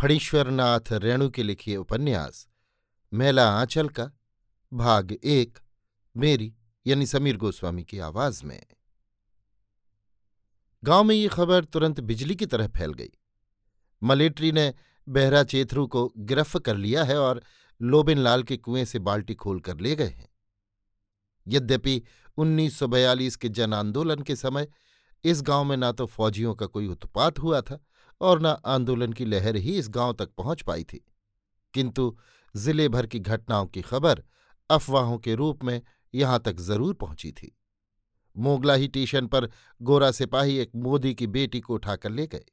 फणीश्वरनाथ रेणु के लिखिए उपन्यास, मेला आंचल का, भाग एक, मेरी यानी समीर गोस्वामी की आवाज़ में। गाँव में ये खबर तुरंत बिजली की तरह फैल गई। मलेट्री ने बहरा चेथरू को गिरफ्त कर लिया है और लोबिन लाल के कुएँ से बाल्टी खोलकर ले गए हैं। यद्यपि 1942 के जन आंदोलन के समय इस गाँव में ना तो फौजियों का कोई उत्पात हुआ था और न आंदोलन की लहर ही इस गाँव तक पहुँच पाई थी। किंतु ज़िले भर की घटनाओं की खबर अफवाहों के रूप में यहाँ तक ज़रूर पहुँची थी। मोगलाही स्टेशन पर गोरा सिपाही एक मोदी की बेटी को उठाकर ले गए।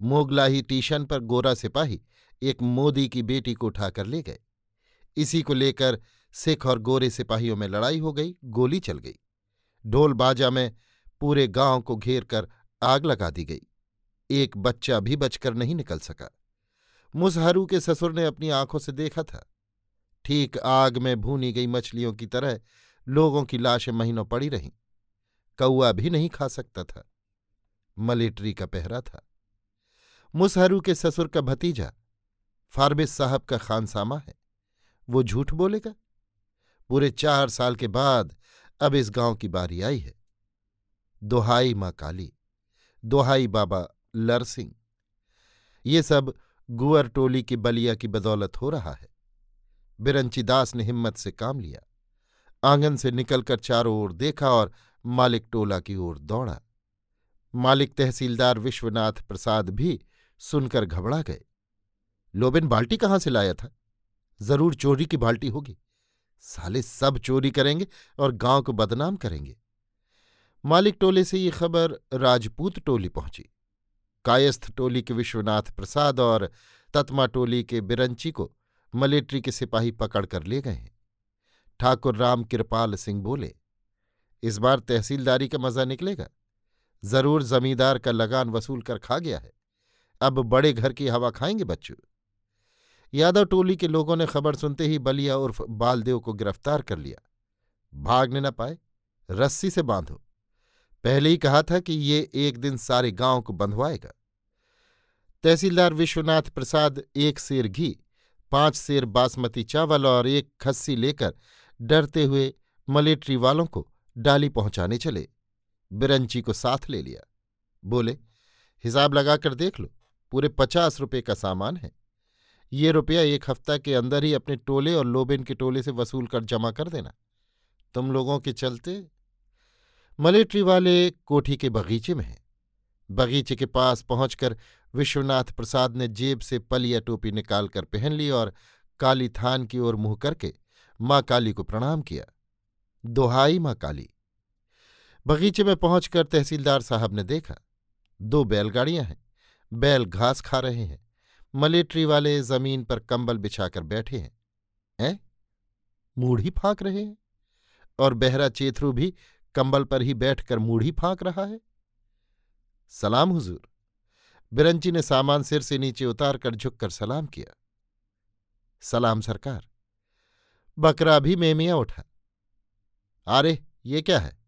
मोगलाही स्टेशन पर गोरा सिपाही एक मोदी की बेटी को उठाकर ले गए। इसी को लेकर सिख और गोरे सिपाहियों में लड़ाई हो गई, गोली चल गई। ढोल बाजा में पूरे गाँव को घेर कर आग लगा दी गई। एक बच्चा भी बचकर नहीं निकल सका। मुसहरू के ससुर ने अपनी आँखों से देखा था। ठीक आग में भूनी गई मछलियों की तरह लोगों की लाशें महीनों पड़ी रहीं। कौआ भी नहीं खा सकता था। मलेट्री का पहरा था। मुसहरू के ससुर का भतीजा, फारबिस साहब का खानसामा है। वो झूठ बोलेगा? पूरे चार साल के बाद अब इस गाँव की बारी आई है। दोहाई माँ काली, दोहाई बाबा लरसिंह ये सब गुअर टोली की बलिया की बदौलत हो रहा है। बिरंची दास ने हिम्मत से काम लिया। आँगन से निकलकर चारों ओर देखा और मालिक टोला की ओर दौड़ा। मालिक तहसीलदार विश्वनाथ प्रसाद भी सुनकर घबरा गए। लोबिन बाल्टी कहाँ से लाया था? ज़रूर चोरी की बाल्टी होगी। साले सब चोरी करेंगे और गाँव को बदनाम करेंगे। मालिक टोले से ये खबर राजपूत टोली पहुँची। कायस्थ टोली के विश्वनाथ प्रसाद और तत्मा टोली के बिरंची को मलेट्री के सिपाही पकड़ कर ले गए हैं। ठाकुर राम कृपाल सिंह बोले, इस बार तहसीलदारी का मज़ा निकलेगा। ज़रूर जमींदार का लगान वसूल कर खा गया है। अब बड़े घर की हवा खाएँगे बच्चों। यादव टोली के लोगों ने खबर सुनते ही बलिया उर्फ़ बालदेव को गिरफ़्तार कर लिया। भागने न पाए, रस्सी से बांधो। पहले ही कहा था कि ये एक दिन सारे गाँव को बंधवाएगा। तहसीलदार विश्वनाथ प्रसाद, एक सेर घी, पाँच सेर बासमती चावल और एक खस्सी लेकर डरते हुए मलेट्री वालों को डाली पहुँचाने चले। बिरंची को साथ ले लिया। बोले, हिसाब लगाकर देख लो, पूरे पचास रुपये का सामान है। ये रुपया एक हफ़्ता के अंदर ही अपने टोले और लोबेन के टोले से वसूल कर जमा कर देना। तुम लोगों के चलते मलेट्री वाले कोठी के बगीचे में हैं। बगीचे के पास पहुंचकर विश्वनाथ प्रसाद ने जेब से पलिया टोपी निकालकर पहन ली और काली थान की ओर मुँह करके माँ काली को प्रणाम किया। दोहाई माँ काली। बगीचे में पहुंचकर तहसीलदार साहब ने देखा, दो बैलगाड़ियाँ हैं, बैल घास खा रहे हैं, मलेट्री वाले ज़मीन पर कंबल बिछाकर बैठे हैं। हैं? मूढ़ी फांक रहे हैं? और बहरा चेथरू भी कंबल पर ही बैठकर मूढ़ी फांक रहा है। सलाम हुजूर। बिरंची ने सामान सिर से नीचे उतार उतारकर झुककर सलाम किया। सलाम सरकार। बकरा भी मेमिया उठा। अरे ये क्या है?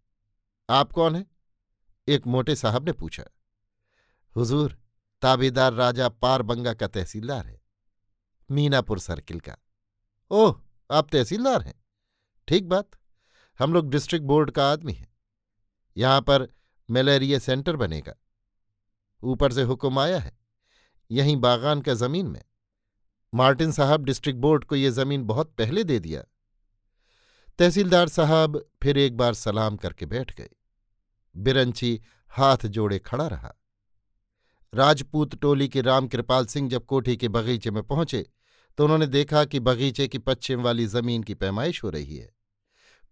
आप कौन है? एक मोटे साहब ने पूछा। हुजूर, ताबेदार राजा पारबंगा का तहसीलदार है। मीनापुर सर्किल का। ओह, आप तहसीलदार हैं। ठीक बात। हम लोग डिस्ट्रिक्ट बोर्ड का आदमी हैं। यहाँ पर मलेरिया सेंटर बनेगा। ऊपर से हुक्म आया है। यहीं बागान का ज़मीन में। मार्टिन साहब डिस्ट्रिक्ट बोर्ड को ये ज़मीन बहुत पहले दे दिया। तहसीलदार साहब फिर एक बार सलाम करके बैठ गए। बिरंची हाथ जोड़े खड़ा रहा। राजपूत टोली के राम कृपाल सिंह जब कोठी के बगीचे में पहुँचे तो उन्होंने देखा कि बगीचे की पश्चिम वाली ज़मीन की पैमाइश हो रही है।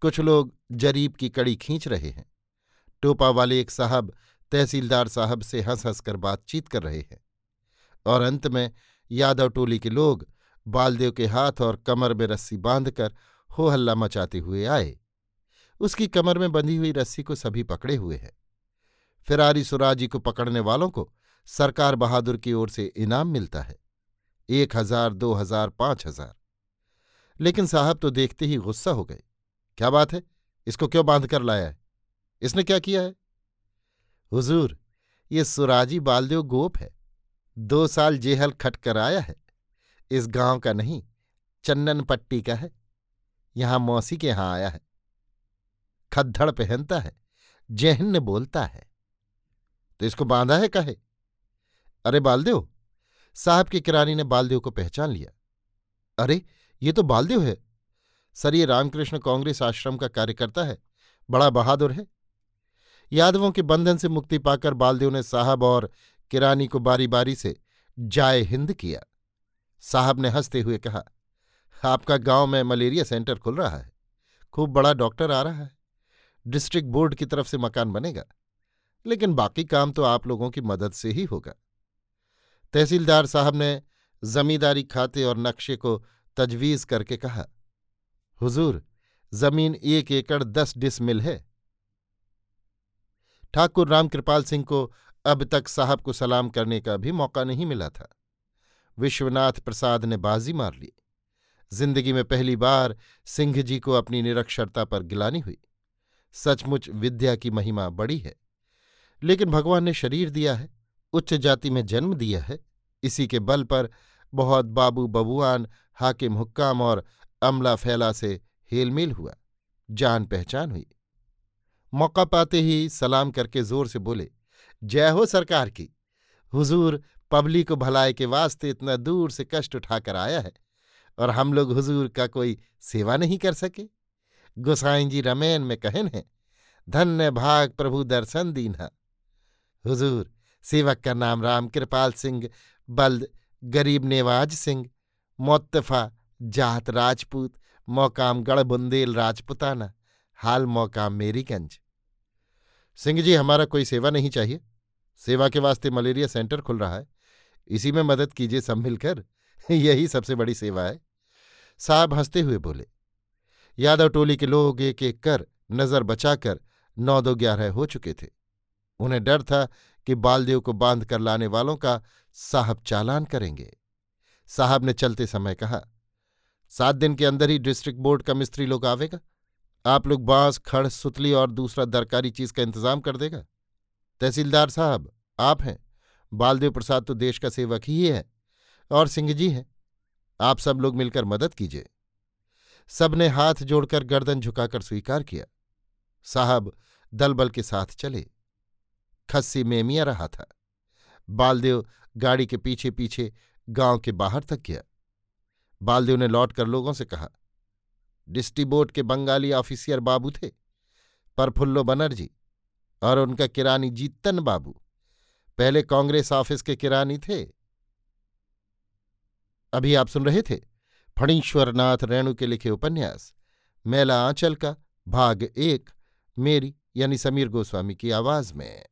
कुछ लोग जरीब की कड़ी खींच रहे हैं। टोपा वाले एक साहब तहसीलदार साहब से हंस हंस कर बातचीत कर रहे हैं और अंत में यादव टोली के लोग बालदेव के हाथ और कमर में रस्सी बांधकर हो हल्ला मचाते हुए आए। उसकी कमर में बंधी हुई रस्सी को सभी पकड़े हुए हैं। फिरारी सुराजी को पकड़ने वालों को सरकार बहादुर की ओर से इनाम मिलता है। एक हज़ार, दो हज़ार, पाँच हज़ार। लेकिन साहब तो देखते ही गुस्सा हो गए। क्या बात है? इसको क्यों बाँध कर लाया है? इसने क्या किया है? हुजूर, ये सुराजी बालदेव गोप है। दो साल जेहल खट कर आया है। इस गाँव का नहीं चन्नन पट्टी का है। यहाँ मौसी के यहाँ आया है। खद्दड़ पहनता है जहन बोलता है। तो इसको बांधा है कहे? अरे बालदेव, साहब की किरानी ने बालदेव को पहचान लिया। अरे, ये तो बालदेव है। सर, ये रामकृष्ण कांग्रेस आश्रम का कार्यकर्ता है, बड़ा बहादुर है। यादवों के बंधन से मुक्ति पाकर बालदेव ने साहब और किरानी को बारी बारी से जाय हिंद किया। साहब ने हँसते हुए कहा, आपका गाँव में मलेरिया सेंटर खुल रहा है। खूब बड़ा डॉक्टर आ रहा है। डिस्ट्रिक्ट बोर्ड की तरफ़ से मकान बनेगा, लेकिन बाकी काम तो आप लोगों की मदद से ही होगा। तहसीलदार साहब ने जमींदारी खाते और नक्शे को तजवीज करके कहा हुजूर, ज़मीन एक एकड़ दस डिसमिल है। ठाकुर रामकृपाल सिंह को अब तक साहब को सलाम करने का भी मौका नहीं मिला था। विश्वनाथ प्रसाद ने बाजी मार ली। ज़िंदगी में पहली बार सिंह जी को अपनी निरक्षरता पर गिलानी हुई। सचमुच विद्या की महिमा बड़ी है। लेकिन भगवान ने शरीर दिया है, उच्च जाति में जन्म दिया है। इसी के बल पर बहुत बाबू बबुआन, हाकिम हुक्काम और अमला फैला से हेलमेल हुआ, जान पहचान हुई। मौका पाते ही सलाम करके ज़ोर से बोले, जय हो सरकार की। हुजूर पब्लिक को भलाई के वास्ते इतना दूर से कष्ट उठाकर आया है और हम लोग हुजूर का कोई सेवा नहीं कर सके। गोसाई जी रमैन में कहन है, धन्य भाग प्रभु दर्शन दीन्हा। हुजूर, सेवक का नाम राम कृपाल सिंह, बल्द गरीब नेवाज सिंह, मोत्तफा जात राजपूत, मौकाम गढ़ बुंदेल राजपुताना, हाल मौकाम मेरीगंज सिंह जी, हमारा कोई सेवा नहीं चाहिए। सेवा के वास्ते मलेरिया सेंटर खुल रहा है। इसी में मदद कीजिए सब मिलकर। यही सबसे बड़ी सेवा है। साहब हँसते हुए बोले यादव टोली के लोग एक एक कर, नज़र बचाकर नौ दो ग्यारह हो चुके थे। उन्हें डर था कि बालदेव को बाँध कर लाने वालों का साहब चालान करेंगे। साहब ने चलते समय कहा सात दिन के अंदर ही डिस्ट्रिक्ट बोर्ड का मिस्त्री लोग आवेगा। आप लोग बाँस, खड़, सुतली और दूसरा दरकारी चीज़ का इंतज़ाम कर देगा। तहसीलदार साहब, आप हैं। बालदेव प्रसाद तो देश का सेवक ही है और सिंह जी हैं। आप सब लोग मिलकर मदद कीजिए। सबने हाथ जोड़कर गर्दन झुकाकर स्वीकार किया। साहब दलबल के साथ चले। खस्सी मेमिया रहा था। बालदेव गाड़ी के पीछे पीछे गाँव के बाहर तक गया। बालदेव ने लौटकर लोगों से कहा डिस्टीबोर्ड के बंगाली ऑफिसियर बाबू थे, परफुल्लो बनर्जी और उनका किरानी जीतन बाबू। पहले कांग्रेस ऑफ़िस के किरानी थे। अभी आप सुन रहे थे फणीश्वरनाथ रेणु के लिखे उपन्यास, मेला आंचल का, भाग एक, मेरी यानी समीर गोस्वामी की आवाज़ में।